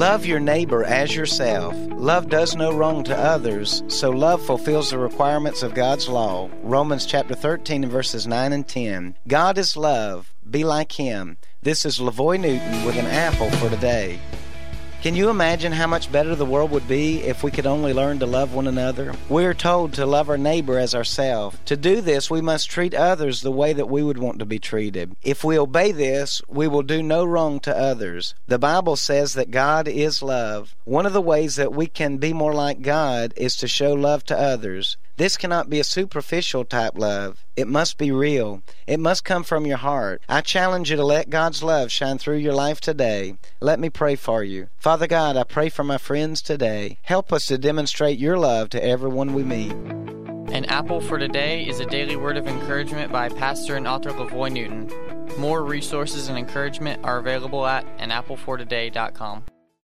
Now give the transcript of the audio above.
Love your neighbor as yourself. Love does no wrong to others, so love fulfills the requirements of God's law. Romans chapter 13 and verses 9 and 10. God is love. Be like him. This is Lavoy Newton with an apple for today. Can you imagine how much better the world would be if we could only learn to love one another? We are told to love our neighbor as ourselves. To do this, we must treat others the way that we would want to be treated. If we obey this, we will do no wrong to others. The Bible says that God is love. One of the ways that we can be more like God is to show love to others. This cannot be a superficial type love. It must be real. It must come from your heart. I challenge you to let God's love shine through your life today. Let me pray for you. Father God, I pray for my friends today. Help us to demonstrate your love to everyone we meet. An Apple for Today is a daily word of encouragement by pastor and author Lavoy Newton. More resources and encouragement are available at anapplefortoday.com.